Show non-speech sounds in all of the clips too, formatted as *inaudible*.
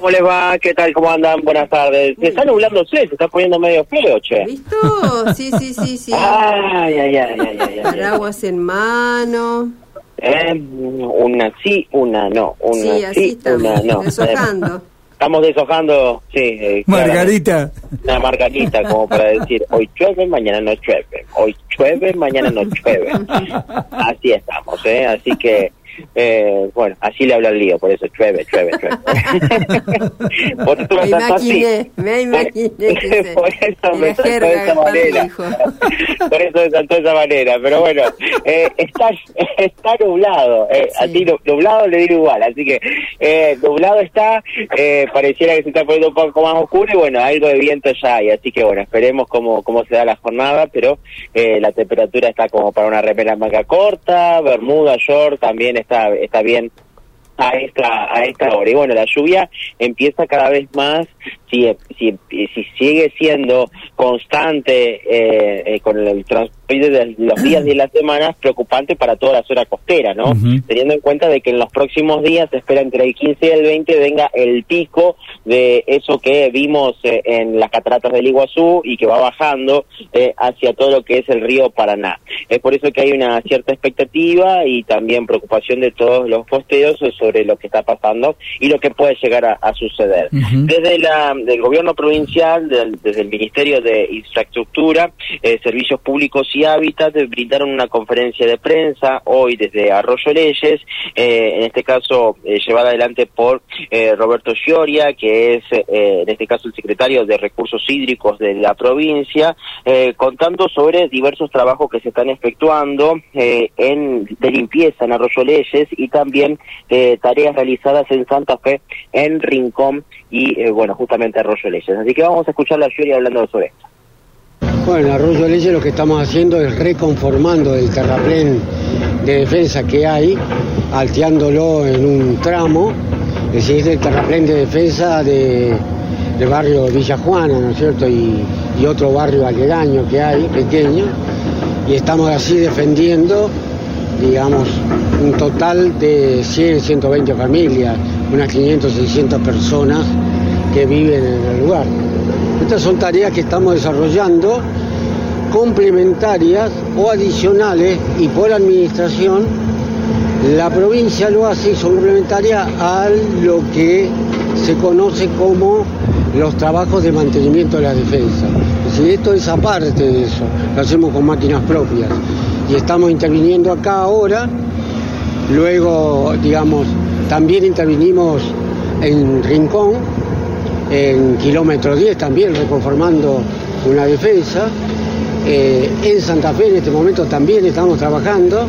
¿Cómo les va? ¿Qué tal? ¿Cómo andan? Buenas tardes. Se está nublando se está poniendo medio feo, che. ¿Listo? Sí, sí, sí, sí. Ay, ay, ay, ay, ay. Paraguas en mano. Eh, una sí, una no. Una Sí, así estamos, una no. deshojando. Estamos deshojando, sí. eh, Margarita. Una margarita, como para decir, hoy llueve, mañana no llueve. Hoy llueve, mañana no llueve. *laughs* Así estamos, ¿eh? Así que, eh, bueno, así le habla el lío, por eso llueve, llueve, llueve. *laughs* por eso Me me trató así. imaginé, me imaginé que *laughs* se- por eso era me trató de esa manera. *laughs* por eso me saltó de esa manera. Pero bueno, eh, está, está nublado. Eh, Sí. Así, nu- nublado le digo igual. Así que eh, nublado está, eh, pareciera que se está poniendo un poco más oscuro y bueno, algo de viento ya hay. Así que bueno, esperemos cómo, cómo se da la jornada, pero eh, la temperatura está como para una remera manga corta, bermuda, short, también está, está bien a esta a esta hora. Y bueno la lluvia empieza cada vez más si si, si sigue siendo constante eh, eh, con el transcurrir de los *clears throat* días y las semanas preocupante para toda la zona costera no teniendo en cuenta de que en los próximos días se espera entre el 15 y el 20 venga el pico de eso que vimos eh, en las cataratas del Iguazú y que va bajando eh, hacia todo lo que es el río Paraná. Es por eso que hay una cierta expectativa y también preocupación de todos los posteos sobre lo que está pasando y lo que puede llegar a, a suceder. Desde la, del gobierno provincial, del- desde el Ministerio de Infraestructura, eh, Servicios Públicos y Hábitat, eh, brindaron una conferencia de prensa hoy desde Arroyo Leyes, eh, en este caso eh, llevada adelante por eh, Roberto Gioria, que es eh, en este caso el secretario de Recursos Hídricos de la provincia, contando sobre diversos trabajos que se están efectuando en de limpieza en Arroyo Leyes y también tareas realizadas en Santa Fe, en Rincón y bueno, justamente Arroyo Leyes. Así que vamos a escuchar a Yuri hablando sobre esto. Bueno, en Arroyo Leyes lo que estamos haciendo es reconformando el terraplén de defensa que hay, alteándolo en un tramo, es decir, el terraplén de defensa de, del barrio Villa Juana, ¿no es cierto? Y, y otro barrio aledaño que hay, pequeño, y estamos así defendiendo, digamos, un total de 100, 120 familias, unas 500, 600 personas que viven en el lugar. Estas son tareas que estamos desarrollando complementarias o adicionales y por administración la provincia lo hace y son complementarias a lo que se conoce como los trabajos de mantenimiento de la defensa. Es decir, esto es aparte de eso, lo hacemos con máquinas propias y estamos interviniendo acá ahora, luego, digamos, también intervinimos en Rincón, en kilómetro 10 también reconformando una defensa. Eh, en Santa Fe en este momento también estamos trabajando,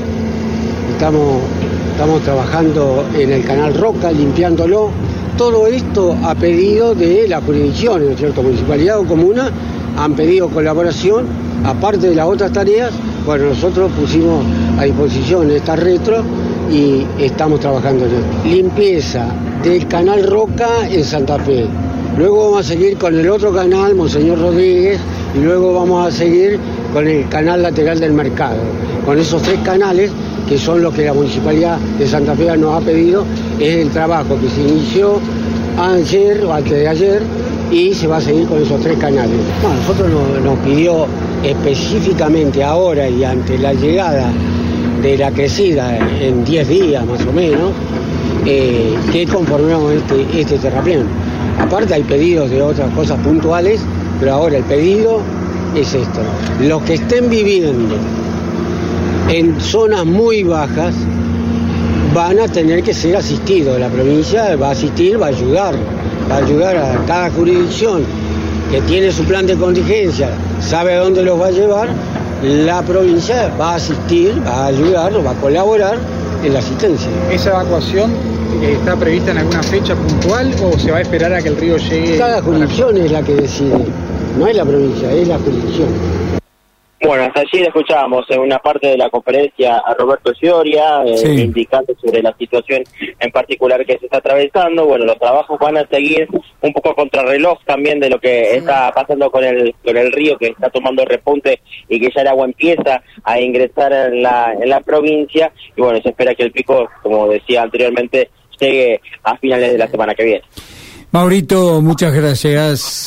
estamos, estamos trabajando en el canal Roca, limpiándolo. Todo esto a pedido de la jurisdicción, ¿no es cierto? Municipalidad o comuna han pedido colaboración, aparte de las otras tareas, bueno, nosotros pusimos a disposición esta retro y estamos trabajando en esto. Limpieza del canal Roca en Santa Fe. Luego vamos a seguir con el otro canal, Monseñor Rodríguez, y luego vamos a seguir con el canal lateral del mercado. Con esos tres canales, que son los que la Municipalidad de Santa Fe nos ha pedido, es el trabajo que se inició ayer o antes de ayer y se va a seguir con esos tres canales. Bueno, nosotros nos, nos pidió específicamente ahora y ante la llegada de la crecida en 10 días más o menos, eh, que conformemos este, este terraplén. Aparte hay pedidos de otras cosas puntuales, pero ahora el pedido es esto. Los que estén viviendo en zonas muy bajas van a tener que ser asistidos. La provincia va a asistir, va a ayudar, va a ayudar a cada jurisdicción que tiene su plan de contingencia, sabe a dónde los va a llevar, la provincia va a asistir, va a ayudar, va a colaborar en la asistencia. ¿Esa evacuación eh, está prevista en alguna fecha puntual o se va a esperar a que el río llegue? Cada jurisdicción es la que decide, no es la provincia, es la jurisdicción. Bueno, hasta allí le escuchábamos en una parte de la conferencia a Roberto Gioria, eh, Sí. indicando sobre la situación en particular que se está atravesando. Bueno, los trabajos van a seguir un poco contrarreloj también de lo que está pasando con el, con el río que está tomando repunte y que ya el agua empieza a ingresar en la, en la provincia. Y bueno, se espera que el pico, como decía anteriormente, llegue a finales de la semana que viene. Maurito, muchas gracias.